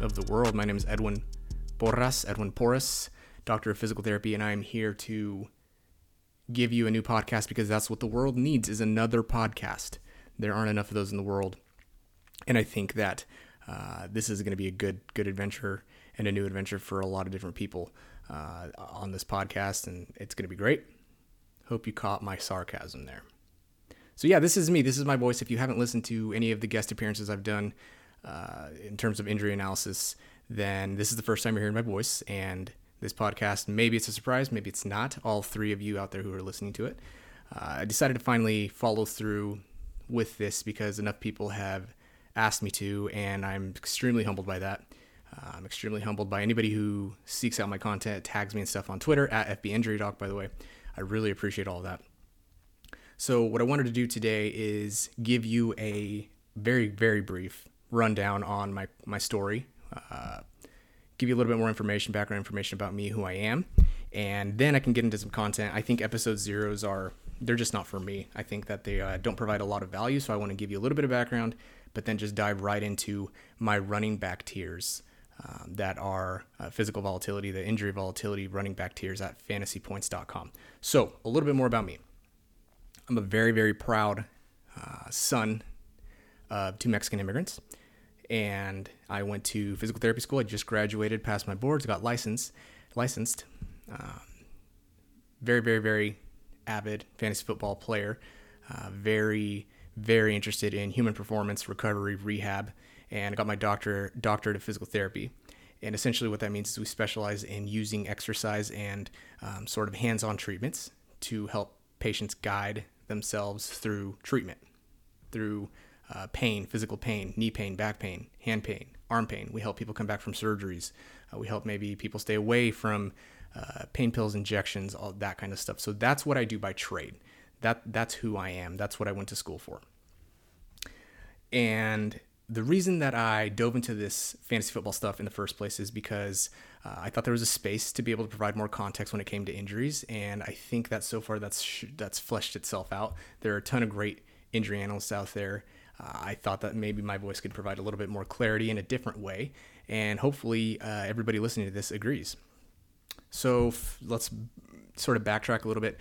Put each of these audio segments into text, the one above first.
of the world. My name is Edwin Porras, Edwin Porras, doctor of physical therapy, and I am here to give you a new podcast because that's what the world needs is another podcast. There aren't enough of those in the world. And I think that uh, this is going to be a good good adventure and a new adventure for a lot of different people uh, on this podcast, and it's going to be great. Hope you caught my sarcasm there. So yeah, this is me. This is my voice. If you haven't listened to any of the guest appearances I've done uh, in terms of injury analysis, then this is the first time you're hearing my voice. And this podcast, maybe it's a surprise, maybe it's not. All three of you out there who are listening to it, uh, I decided to finally follow through with this because enough people have asked me to, and I'm extremely humbled by that. Uh, I'm extremely humbled by anybody who seeks out my content, tags me and stuff on Twitter at FB Injury Doc, by the way. I really appreciate all of that. So, what I wanted to do today is give you a very, very brief rundown on my, my story, uh, give you a little bit more information, background information about me, who I am, and then I can get into some content. I think episode zeros are, they're just not for me. I think that they uh, don't provide a lot of value, so I want to give you a little bit of background, but then just dive right into my running back tiers. Um, that are uh, physical volatility, the injury volatility running back tiers at fantasypoints.com. So, a little bit more about me. I'm a very, very proud uh, son of two Mexican immigrants. And I went to physical therapy school. I just graduated, passed my boards, got licensed. Licensed. Um, very, very, very avid fantasy football player. Uh, very, very interested in human performance, recovery, rehab, and I got my doctor doctorate of physical therapy. And essentially, what that means is we specialize in using exercise and um, sort of hands-on treatments to help patients guide themselves through treatment, through uh, pain, physical pain, knee pain, back pain, hand pain, arm pain. We help people come back from surgeries. Uh, we help maybe people stay away from uh, pain pills, injections, all that kind of stuff. So that's what I do by trade. That that's who I am. That's what I went to school for. And the reason that I dove into this fantasy football stuff in the first place is because uh, I thought there was a space to be able to provide more context when it came to injuries, and I think that so far that's that's fleshed itself out. There are a ton of great injury analysts out there. I thought that maybe my voice could provide a little bit more clarity in a different way, and hopefully uh, everybody listening to this agrees. So f- let's sort of backtrack a little bit.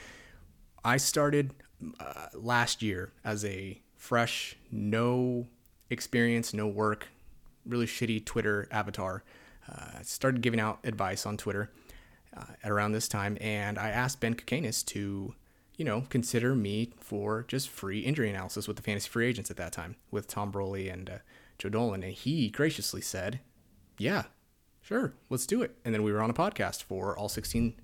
I started uh, last year as a fresh, no experience, no work, really shitty Twitter avatar. Uh, started giving out advice on Twitter uh, at around this time, and I asked Ben Kokanis to, you know, consider me for just free injury analysis with the fantasy free agents at that time with Tom Brolley and uh, Joe Dolan, and he graciously said, "Yeah, sure, let's do it." And then we were on a podcast for all 16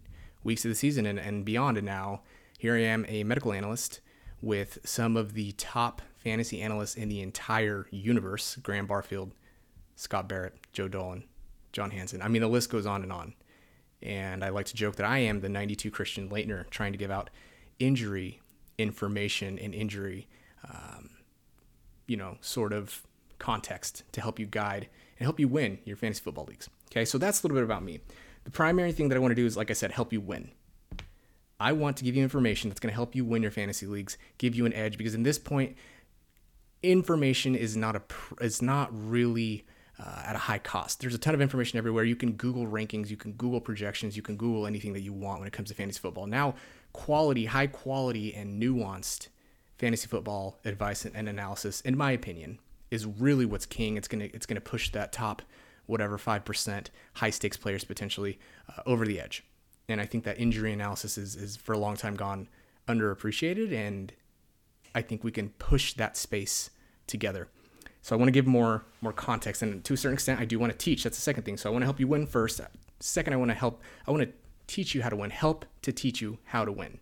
weeks of the season and, and beyond, and now here I am, a medical analyst with some of the top fantasy analysts in the entire universe Graham Barfield, Scott Barrett, Joe Dolan, John Hansen. I mean, the list goes on and on. And I like to joke that I am the 92 Christian Laettner trying to give out injury information and injury, um, you know, sort of context to help you guide and help you win your fantasy football leagues. Okay, so that's a little bit about me. The primary thing that I want to do is, like I said, help you win. I want to give you information that's going to help you win your fantasy leagues, give you an edge, because in this point, information is not a is not really uh, at a high cost. There's a ton of information everywhere. You can Google rankings, you can Google projections, you can Google anything that you want when it comes to fantasy football. Now, quality, high quality, and nuanced fantasy football advice and analysis, in my opinion, is really what's king. It's gonna it's gonna push that top whatever five percent high stakes players potentially uh, over the edge. And I think that injury analysis is is for a long time gone underappreciated, and I think we can push that space together. So I want to give more more context, and to a certain extent, I do want to teach. That's the second thing. So I want to help you win first. Second, I want to help. I want to teach you how to win. Help to teach you how to win.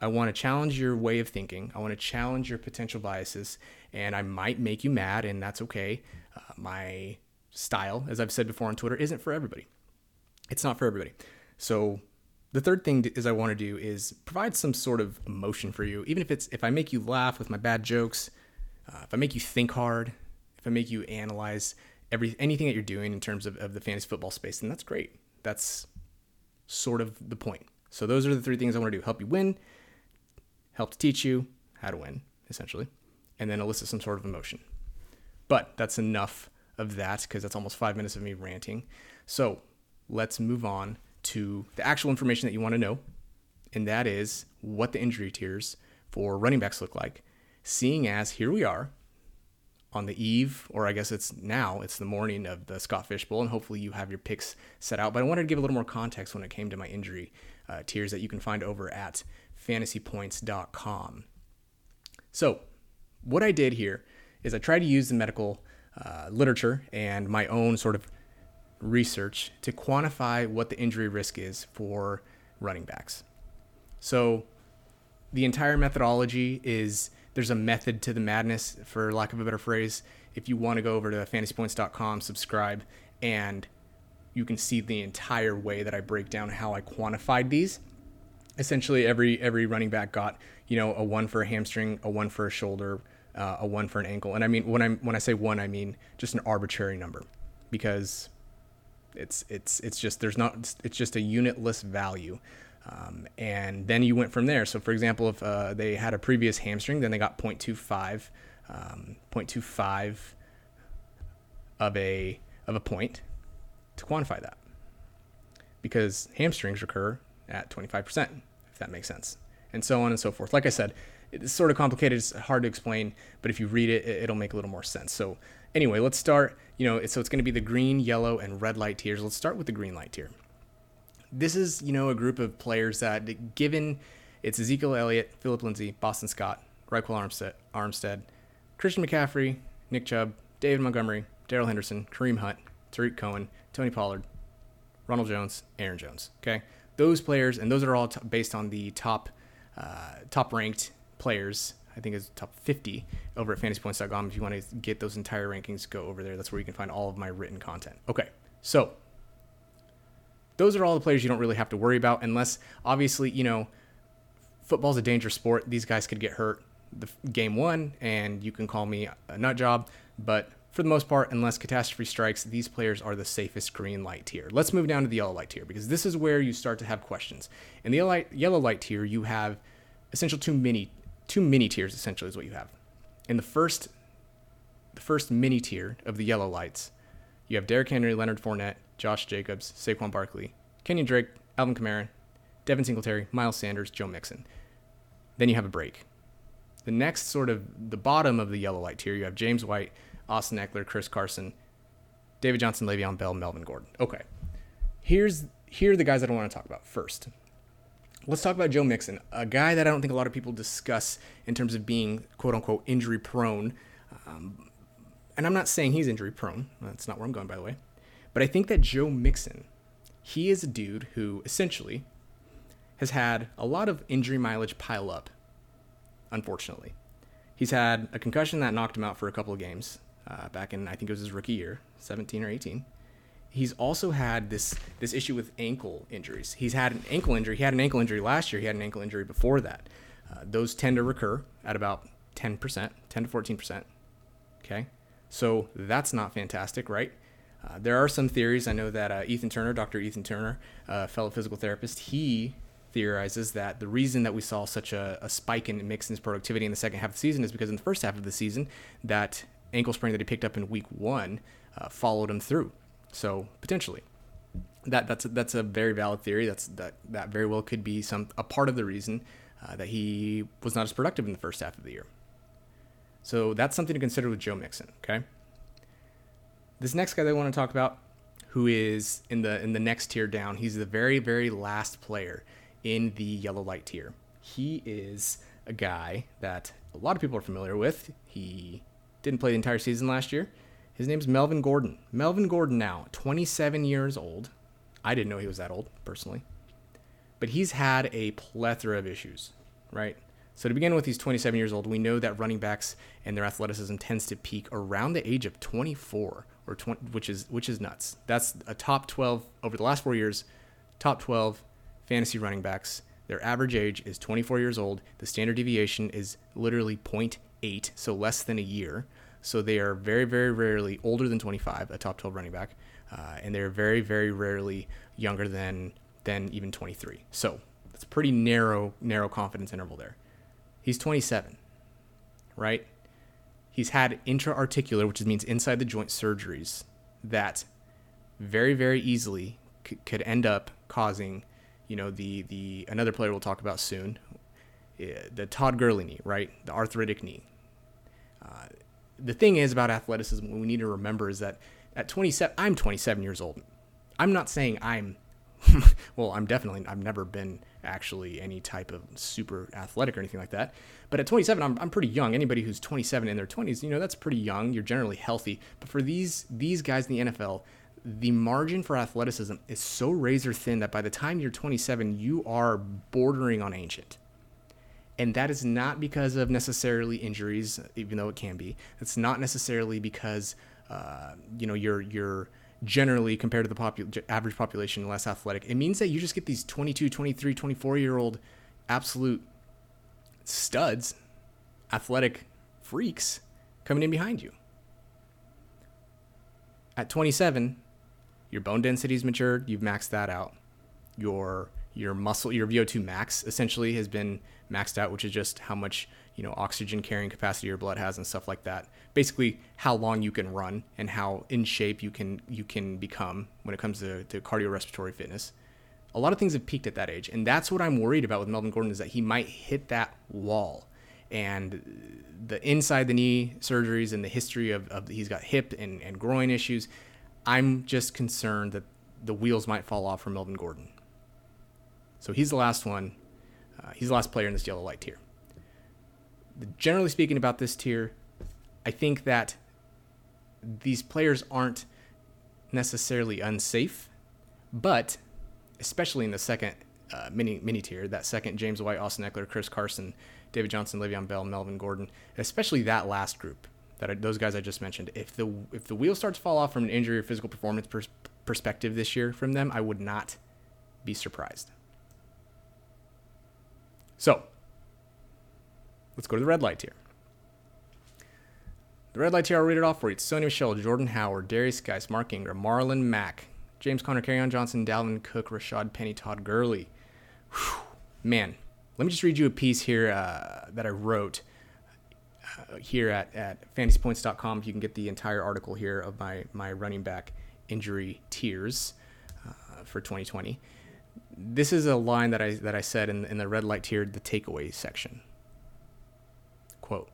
I want to challenge your way of thinking. I want to challenge your potential biases, and I might make you mad, and that's okay. Uh, my style, as I've said before on Twitter, isn't for everybody. It's not for everybody. So the third thing is I want to do is provide some sort of emotion for you, even if it's if I make you laugh with my bad jokes uh, if I make you think hard, if I make you analyze every anything that you're doing in terms of, of the fantasy football space, then that's great. That's sort of the point. So those are the three things I want to do: help you win, help to teach you, how to win, essentially, and then elicit some sort of emotion. But that's enough of that because that's almost five minutes of me ranting. So let's move on to the actual information that you want to know, and that is what the injury tiers for running backs look like. Seeing as here we are on the eve, or I guess it's now, it's the morning of the Scott Fish Bowl, and hopefully you have your picks set out. But I wanted to give a little more context when it came to my injury uh, tiers that you can find over at fantasypoints.com. So, what I did here is I tried to use the medical uh, literature and my own sort of research to quantify what the injury risk is for running backs. So, the entire methodology is there's a method to the madness, for lack of a better phrase. If you want to go over to fantasypoints.com, subscribe, and you can see the entire way that I break down how I quantified these. Essentially, every every running back got you know a one for a hamstring, a one for a shoulder, uh, a one for an ankle, and I mean when I when I say one, I mean just an arbitrary number because it's it's it's just there's not it's just a unitless value. Um, and then you went from there. So, for example, if uh, they had a previous hamstring, then they got 0.25, um, 0.25 of a of a point to quantify that, because hamstrings recur at 25%, if that makes sense, and so on and so forth. Like I said, it's sort of complicated. It's hard to explain, but if you read it, it'll make a little more sense. So, anyway, let's start. You know, so it's going to be the green, yellow, and red light tiers. Let's start with the green light tier this is, you know, a group of players that, given it's Ezekiel Elliott, Philip Lindsay, Boston Scott, Ryquell Armstead, Armstead, Christian McCaffrey, Nick Chubb, David Montgomery, Darrell Henderson, Kareem Hunt, Tarik Cohen, Tony Pollard, Ronald Jones, Aaron Jones. Okay, those players, and those are all t- based on the top, uh, top ranked players. I think it's top 50 over at fantasypoints.com. If you want to get those entire rankings, go over there. That's where you can find all of my written content. Okay, so those are all the players you don't really have to worry about unless obviously you know football's a dangerous sport. These guys could get hurt the game one and you can call me a nut job. But for the most part unless catastrophe strikes these players are the safest green light tier. Let's move down to the yellow light tier because this is where you start to have questions. In the yellow light, tier you have essential two mini two mini tiers essentially is what you have. In the first the first mini tier of the yellow lights you have Derrick Henry, Leonard Fournette, Josh Jacobs, Saquon Barkley, Kenyon Drake, Alvin Kamara, Devin Singletary, Miles Sanders, Joe Mixon. Then you have a break. The next sort of the bottom of the yellow light tier, you have James White, Austin Ekeler, Chris Carson, David Johnson, Le'Veon Bell, Melvin Gordon. Okay. Here's here are the guys that I want to talk about first. Let's talk about Joe Mixon, a guy that I don't think a lot of people discuss in terms of being quote unquote injury prone. Um, and I'm not saying he's injury prone. That's not where I'm going, by the way. But I think that Joe Mixon, he is a dude who essentially has had a lot of injury mileage pile up, unfortunately. He's had a concussion that knocked him out for a couple of games uh, back in, I think it was his rookie year, 17 or 18. He's also had this this issue with ankle injuries. He's had an ankle injury. He had an ankle injury last year. He had an ankle injury before that. Uh, those tend to recur at about 10%, 10 to 14%. Okay. So that's not fantastic, right? Uh, there are some theories. I know that uh, Ethan Turner, Dr. Ethan Turner, uh, fellow physical therapist, he theorizes that the reason that we saw such a, a, spike in Mixon's productivity in the second half of the season is because in the first half of the season, that ankle sprain that he picked up in week one uh, followed him through. So potentially, that that's a, that's a very valid theory. That's that that very well could be some a part of the reason uh, that he was not as productive in the first half of the year. So that's something to consider with Joe Mixon. Okay. This next guy that I want to talk about, who is in the in the next tier down, he's the very very last player in the yellow light tier. He is a guy that a lot of people are familiar with. He didn't play the entire season last year. His name's Melvin Gordon. Melvin Gordon now, 27 years old. I didn't know he was that old personally. But he's had a plethora of issues, right? So to begin with, he's 27 years old. We know that running backs and their athleticism tends to peak around the age of 24 or 20, which is which is nuts. That's a top 12 over the last four years. Top 12 fantasy running backs. Their average age is 24 years old. The standard deviation is literally 0.8, so less than a year. So they are very, very rarely older than 25, a top 12 running back, uh, and they're very, very rarely younger than than even 23. So that's a pretty narrow, narrow confidence interval there. He's 27. right? He's had intra-articular, which means inside the joint surgeries that very, very easily could end up causing, you know, the the another player we'll talk about soon, uh, the Todd Gurley knee, right? The arthritic knee. Uh, the thing is about athleticism, what we need to remember is that at 27, I'm 27 years old. I'm not saying I'm, well, I'm definitely, I've never been actually any type of super athletic or anything like that. But at 27, I'm, I'm pretty young. Anybody who's 27 in their 20s, you know, that's pretty young. You're generally healthy. But for these these guys in the NFL, the margin for athleticism is so razor thin that by the time you're 27, you are bordering on ancient. And that is not because of necessarily injuries, even though it can be. It's not necessarily because uh, you know you're you're generally compared to the popu- average population less athletic. It means that you just get these 22, 23, 24 year old absolute studs, athletic freaks coming in behind you. At 27, your bone density's matured, you've maxed that out. Your your muscle, your VO2 max essentially has been maxed out, which is just how much you know oxygen carrying capacity your blood has and stuff like that. Basically, how long you can run and how in shape you can you can become when it comes to, to cardiorespiratory fitness. A lot of things have peaked at that age, and that's what I'm worried about with Melvin Gordon is that he might hit that wall. And the inside the knee surgeries and the history of, of he's got hip and, and groin issues, I'm just concerned that the wheels might fall off for Melvin Gordon. So he's the last one. Uh, he's the last player in this yellow light tier generally speaking about this tier, I think that these players aren't necessarily unsafe, but especially in the second uh, mini mini tier, that second James White, Austin Ekeler, Chris Carson, David Johnson, Le'Veon Bell, Melvin Gordon, especially that last group, that I, those guys I just mentioned. If the if the wheel starts to fall off from an injury or physical performance pers- perspective this year from them, I would not be surprised. So Let's go to the red light tier. The red light tier, I'll read it off for you. It's Sony Michel, Jordan Howard, Derrius Guice, Mark Ingram, Marlon Mack, James Conner, Kerryon Johnson, Dalvin Cook, Rashad Penny, Todd Gurley. Whew. Man, let me just read you a piece here uh, that I wrote uh, here at, at fantasypoints.com. You can get the entire article here of my, my running back injury tiers uh, for 2020. This is a line that I, that I said in, in the red light tier, the takeaway section. Quote,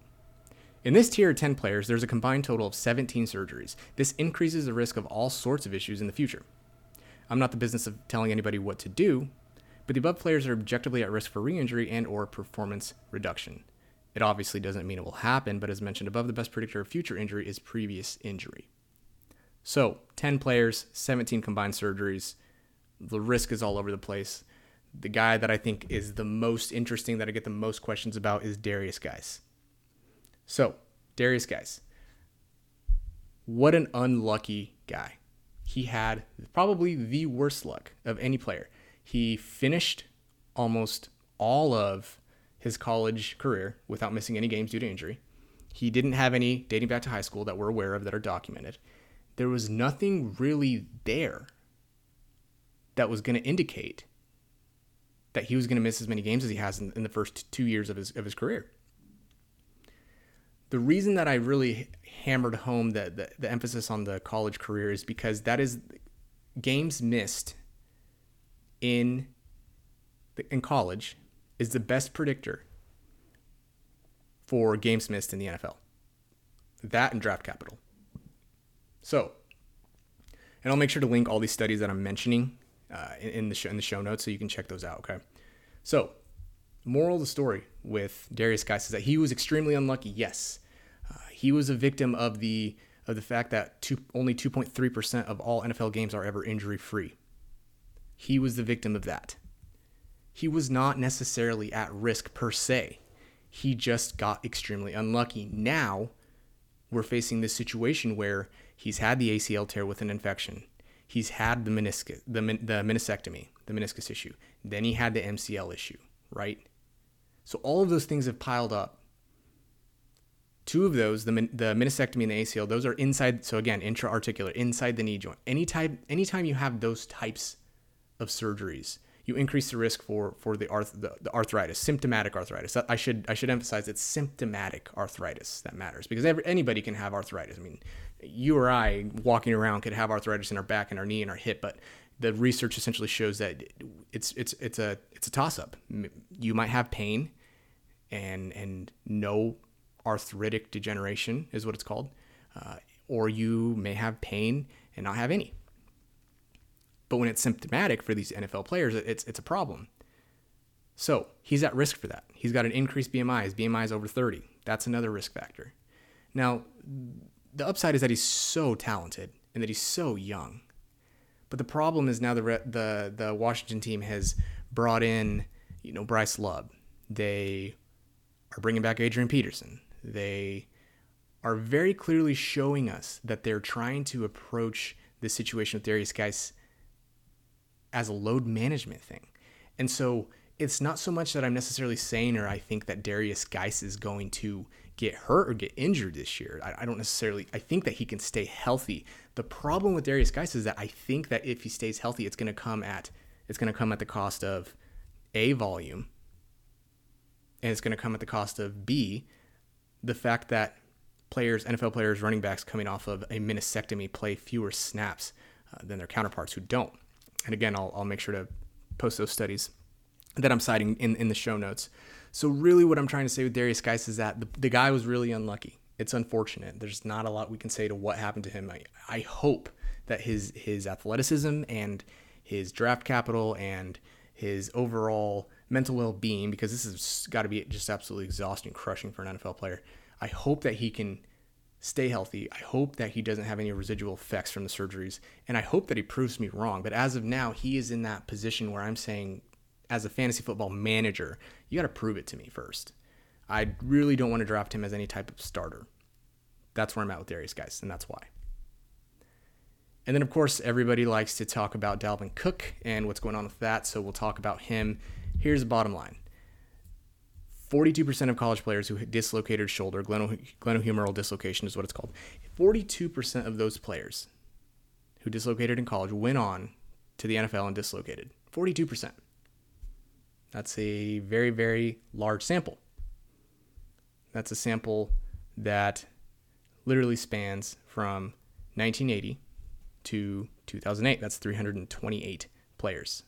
in this tier of 10 players, there's a combined total of 17 surgeries. This increases the risk of all sorts of issues in the future. I'm not the business of telling anybody what to do, but the above players are objectively at risk for re-injury and or performance reduction. It obviously doesn't mean it will happen, but as mentioned above, the best predictor of future injury is previous injury. So, 10 players, 17 combined surgeries. The risk is all over the place. The guy that I think is the most interesting that I get the most questions about is Derrius Guice. So, Derrius Guice. What an unlucky guy. He had probably the worst luck of any player. He finished almost all of his college career without missing any games due to injury. He didn't have any dating back to high school that we're aware of that are documented. There was nothing really there that was going to indicate that he was going to miss as many games as he has in, in the first two years of his, of his career the reason that I really hammered home the, the, the emphasis on the college career is because that is games missed in in college is the best predictor for games missed in the NFL. That and draft capital. So, and I'll make sure to link all these studies that I'm mentioning uh, in, in, the show, in the show notes so you can check those out. Okay. So, moral of the story with Derrius Guice is that he was extremely unlucky. Yes, uh, he was a victim of the of the fact that two, only 2.3% of all NFL games are ever injury free. He was the victim of that. He was not necessarily at risk per se. He just got extremely unlucky. Now, we're facing this situation where he's had the ACL tear with an infection. He's had the meniscus, the, the meniscectomy, the meniscus issue. Then he had the MCL issue, right? So all of those things have piled up. Two of those, the, the meniscectomy and the ACL, those are inside. So again, intra-articular, inside the knee joint. Any Anytime, anytime you have those types of surgeries, you increase the risk for for the, arth- the, the arthritis, symptomatic arthritis. I should I should emphasize it's symptomatic arthritis that matters because every, anybody can have arthritis. I mean, you or I walking around could have arthritis in our back and our knee and our hip, but the research essentially shows that it's it's it's a it's a toss up. You might have pain and and no arthritic degeneration is what it's called, uh, or you may have pain and not have any. But when it's symptomatic for these NFL players, it's it's a problem. So he's at risk for that. He's got an increased BMI. His BMI is over 30. That's another risk factor. Now, the upside is that he's so talented and that he's so young. But the problem is now the the the Washington team has brought in, you know, Bryce Love. They are bringing back Adrian Peterson. They are very clearly showing us that they're trying to approach this situation with Derrius Guice as a load management thing. And so it's not so much that I'm necessarily saying or I think that Derrius Guice is going to get hurt or get injured this year. I, I, don't necessarily I think that he can stay healthy. The problem with Derrius Guice is that I think that if he stays healthy, it's gonna come at it's gonna come at the cost of A volume. And it's gonna come at the cost of B, the fact that players, NFL players, running backs coming off of a meniscectomy play fewer snaps uh, than their counterparts who don't and again, I'll, I'll make sure to post those studies that I'm citing in, in the show notes. So, really, what I'm trying to say with Derrius Guice is that the, the guy was really unlucky. It's unfortunate. There's not a lot we can say to what happened to him. I, I hope that his his athleticism and his draft capital and his overall mental well-being because this has got to be just absolutely exhausting crushing for an NFL player. I hope that he can stay healthy. I hope that he doesn't have any residual effects from the surgeries. And I hope that he proves me wrong. But as of now, he is in that position where I'm saying, as a fantasy football manager, you got to prove it to me first. I really don't want to draft him as any type of starter. That's where I'm at with Derrius Guice, and that's why. And then, of course, everybody likes to talk about Dalvin Cook and what's going on with that. So we'll talk about him. Here's the bottom line 42% of college players who dislocated shoulder, glenohumeral dislocation is what it's called. 42% of those players who dislocated in college went on to the NFL and dislocated. 42%. That's a very, very large sample. That's a sample that literally spans from 1980 to 2008. That's 328 players.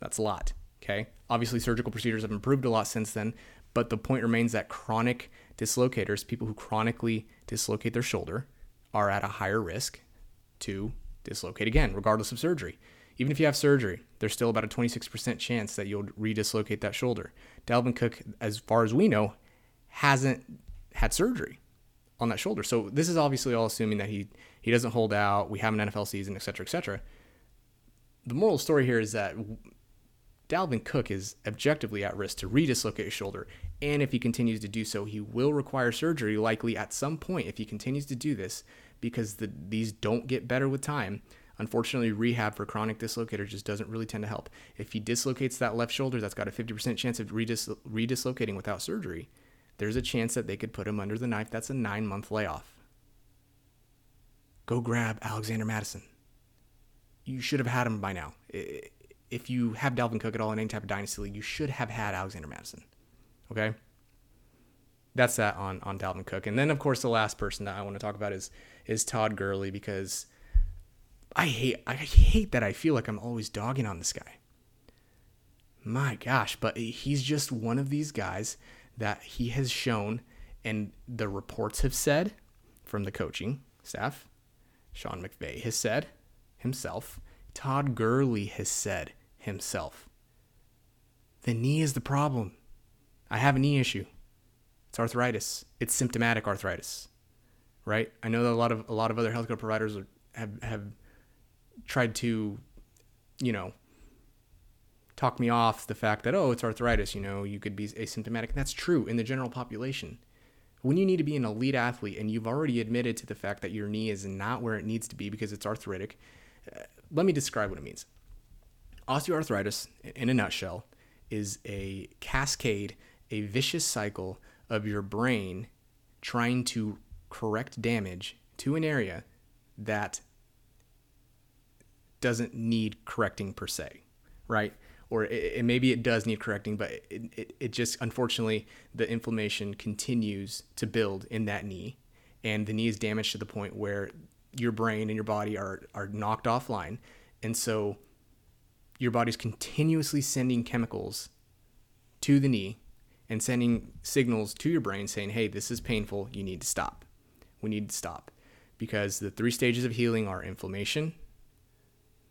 That's a lot. Okay. Obviously, surgical procedures have improved a lot since then, but the point remains that chronic dislocators, people who chronically dislocate their shoulder, are at a higher risk to dislocate again, regardless of surgery. Even if you have surgery, there's still about a 26% chance that you'll redislocate that shoulder. Dalvin Cook, as far as we know, hasn't had surgery on that shoulder. So this is obviously all assuming that he he doesn't hold out. We have an NFL season, et cetera, et cetera. The moral story here is that Dalvin Cook is objectively at risk to redislocate his shoulder, and if he continues to do so, he will require surgery likely at some point if he continues to do this because the, these don't get better with time. Unfortunately, rehab for chronic dislocator just doesn't really tend to help. If he dislocates that left shoulder, that's got a 50% chance of redis- redislocating without surgery. There's a chance that they could put him under the knife. That's a nine month layoff. Go grab Alexander Mattison. You should have had him by now. If you have Dalvin Cook at all in any type of dynasty league, you should have had Alexander Mattison. Okay? That's that on on Dalvin Cook. And then of course the last person that I want to talk about is is Todd Gurley because I hate I hate that I feel like I'm always dogging on this guy. My gosh, but he's just one of these guys that he has shown and the reports have said from the coaching staff, Sean McVay has said himself, Todd Gurley has said himself. The knee is the problem. I have a knee issue. It's arthritis. It's symptomatic arthritis. Right? I know that a lot of a lot of other healthcare providers are, have have tried to, you know, talk me off the fact that oh, it's arthritis, you know, you could be asymptomatic. And that's true in the general population. When you need to be an elite athlete and you've already admitted to the fact that your knee is not where it needs to be because it's arthritic, uh, let me describe what it means. Osteoarthritis, in a nutshell, is a cascade, a vicious cycle of your brain trying to correct damage to an area that doesn't need correcting per se, right? or it, it, maybe it does need correcting, but it, it, it just unfortunately the inflammation continues to build in that knee, and the knee is damaged to the point where your brain and your body are are knocked offline, and so your body's continuously sending chemicals to the knee and sending signals to your brain saying, "Hey, this is painful. You need to stop. We need to stop." Because the three stages of healing are inflammation,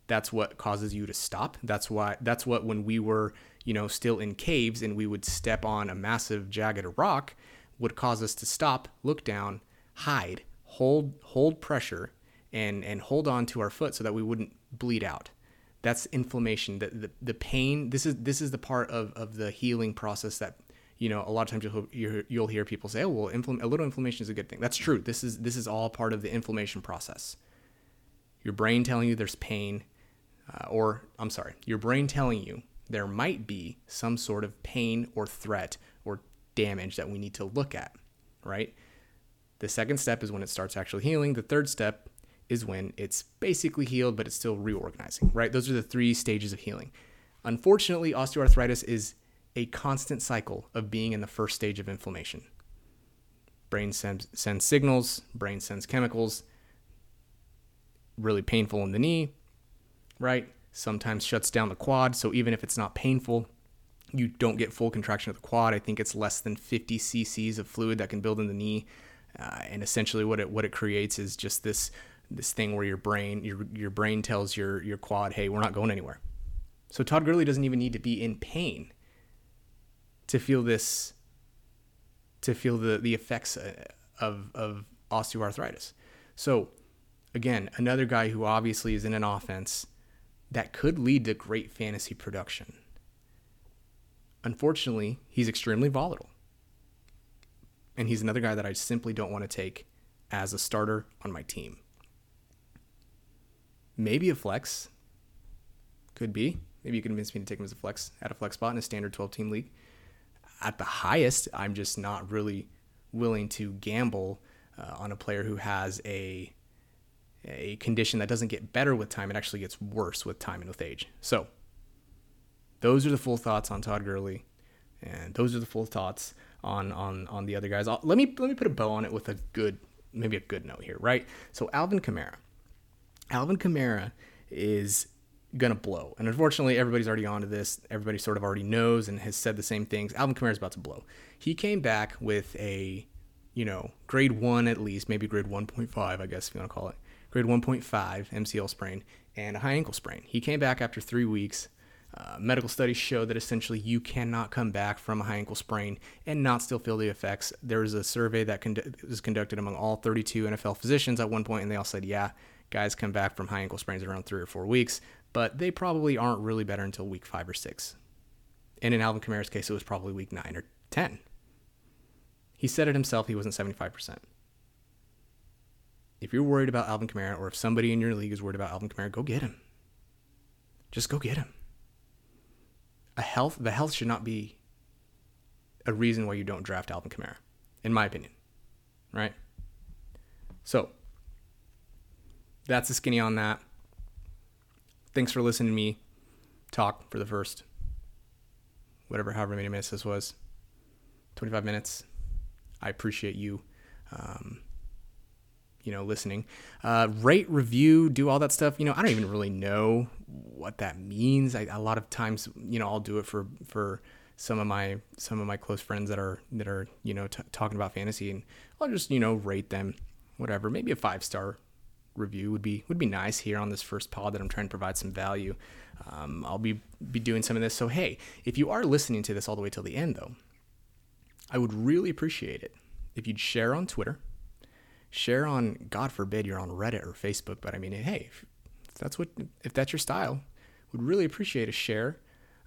that's what causes you to stop. That's why that's what when we were, you know, still in caves and we would step on a massive jagged rock would cause us to stop, look down, hide, hold hold pressure and and hold on to our foot so that we wouldn't bleed out. That's inflammation. The, the, the pain, this is this is the part of, of the healing process that you know, a lot of times you'll, you'll hear people say, "Oh, well, infl- a little inflammation is a good thing." That's true. This is this is all part of the inflammation process. Your brain telling you there's pain, uh, or I'm sorry, your brain telling you there might be some sort of pain or threat or damage that we need to look at, right? The second step is when it starts actually healing. The third step is when it's basically healed, but it's still reorganizing, right? Those are the three stages of healing. Unfortunately, osteoarthritis is a constant cycle of being in the first stage of inflammation. Brain sends, sends signals, brain sends chemicals, really painful in the knee, right? Sometimes shuts down the quad. So even if it's not painful, you don't get full contraction of the quad. I think it's less than 50 cc's of fluid that can build in the knee. Uh, and essentially what it what it creates is just this this thing where your brain your your brain tells your your quad, "Hey, we're not going anywhere." So Todd Gurley doesn't even need to be in pain to feel this to feel the the effects uh, of of osteoarthritis. So again, another guy who obviously is in an offense that could lead to great fantasy production. Unfortunately, he's extremely volatile. And he's another guy that I simply don't want to take as a starter on my team. Maybe a flex. Could be. Maybe you can convince me to take him as a flex at a flex spot in a standard 12 team league. At the highest, I'm just not really willing to gamble uh, on a player who has a a condition that doesn't get better with time, it actually gets worse with time and with age. So, those are the full thoughts on Todd Gurley, and those are the full thoughts on on on the other guys. I'll, let me let me put a bow on it with a good, maybe a good note here, right? So Alvin Kamara, Alvin Kamara is gonna blow, and unfortunately, everybody's already onto this. Everybody sort of already knows and has said the same things. Alvin Kamara is about to blow. He came back with a, you know, grade one at least, maybe grade 1.5, I guess if you want to call it grade 1.5 MCL sprain, and a high ankle sprain. He came back after three weeks. Uh, medical studies show that essentially you cannot come back from a high ankle sprain and not still feel the effects. There was a survey that con- was conducted among all 32 NFL physicians at one point, and they all said, yeah, guys come back from high ankle sprains around three or four weeks, but they probably aren't really better until week five or six. And in Alvin Kamara's case, it was probably week nine or 10. He said it himself, he wasn't 75% if you're worried about Alvin Kamara or if somebody in your league is worried about Alvin Kamara, go get him. Just go get him. A health the health should not be a reason why you don't draft Alvin Kamara, in my opinion. Right? So that's the skinny on that. Thanks for listening to me talk for the first whatever however many minutes this was. 25 minutes. I appreciate you. Um, you know listening. Uh, rate review do all that stuff. You know i don't even really know what that means. I, a lot of times you know i'll do it for for some of my some of my close friends that are that are you know t- talking about fantasy and i'll just you know rate them whatever. Maybe a five star review would be would be nice here on this first pod that i'm trying to provide some value. Um, i'll be be doing some of this. So hey if you are listening to this all the way till the end though i would really appreciate it if you'd share on twitter share on god forbid you're on reddit or facebook but i mean hey if that's what if that's your style would really appreciate a share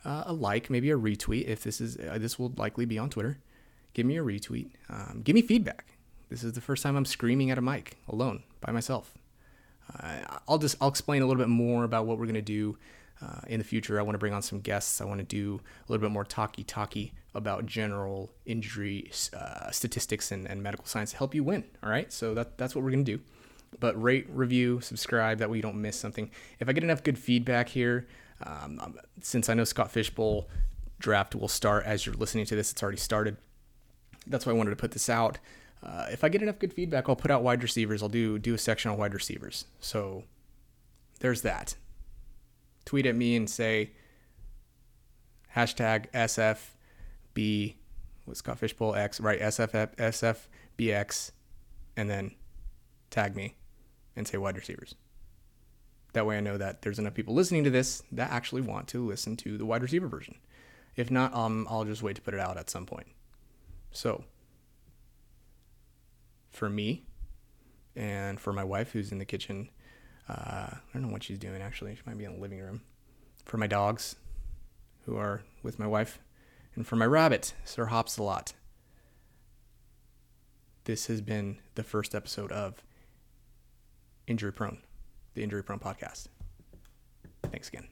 uh, a like maybe a retweet if this is uh, this will likely be on twitter. Give me a retweet um, give me feedback. This is the first time i'm screaming at a mic alone by myself. Uh, i'll just i'll explain a little bit more about what we're going to do uh, in the future, I want to bring on some guests. I want to do a little bit more talky talky about general injury uh, statistics and, and medical science to help you win. All right, so that, that's what we're going to do. But rate, review, subscribe. That way you don't miss something. If I get enough good feedback here, Um, um, since I know Scott Fish Bowl draft will start as you're listening to this, it's already started. That's why I wanted to put this out. Uh, if I get enough good feedback, I'll put out wide receivers. I'll do do a section on wide receivers. So there's that. Tweet at me and say hashtag SFB with Scott Fish Bowl X, right? SFF, SFBX, and then tag me and say wide receivers. That way I know that there's enough people listening to this that actually want to listen to the wide receiver version. If not, um, I'll just wait to put it out at some point. So, for me and for my wife who's in the kitchen, uh, I don't know what she's doing actually. She might be in the living room. For my dogs who are with my wife, and for my rabbit, Sir Hops a lot. This has been the first episode of Injury Prone, the Injury Prone podcast. Thanks again.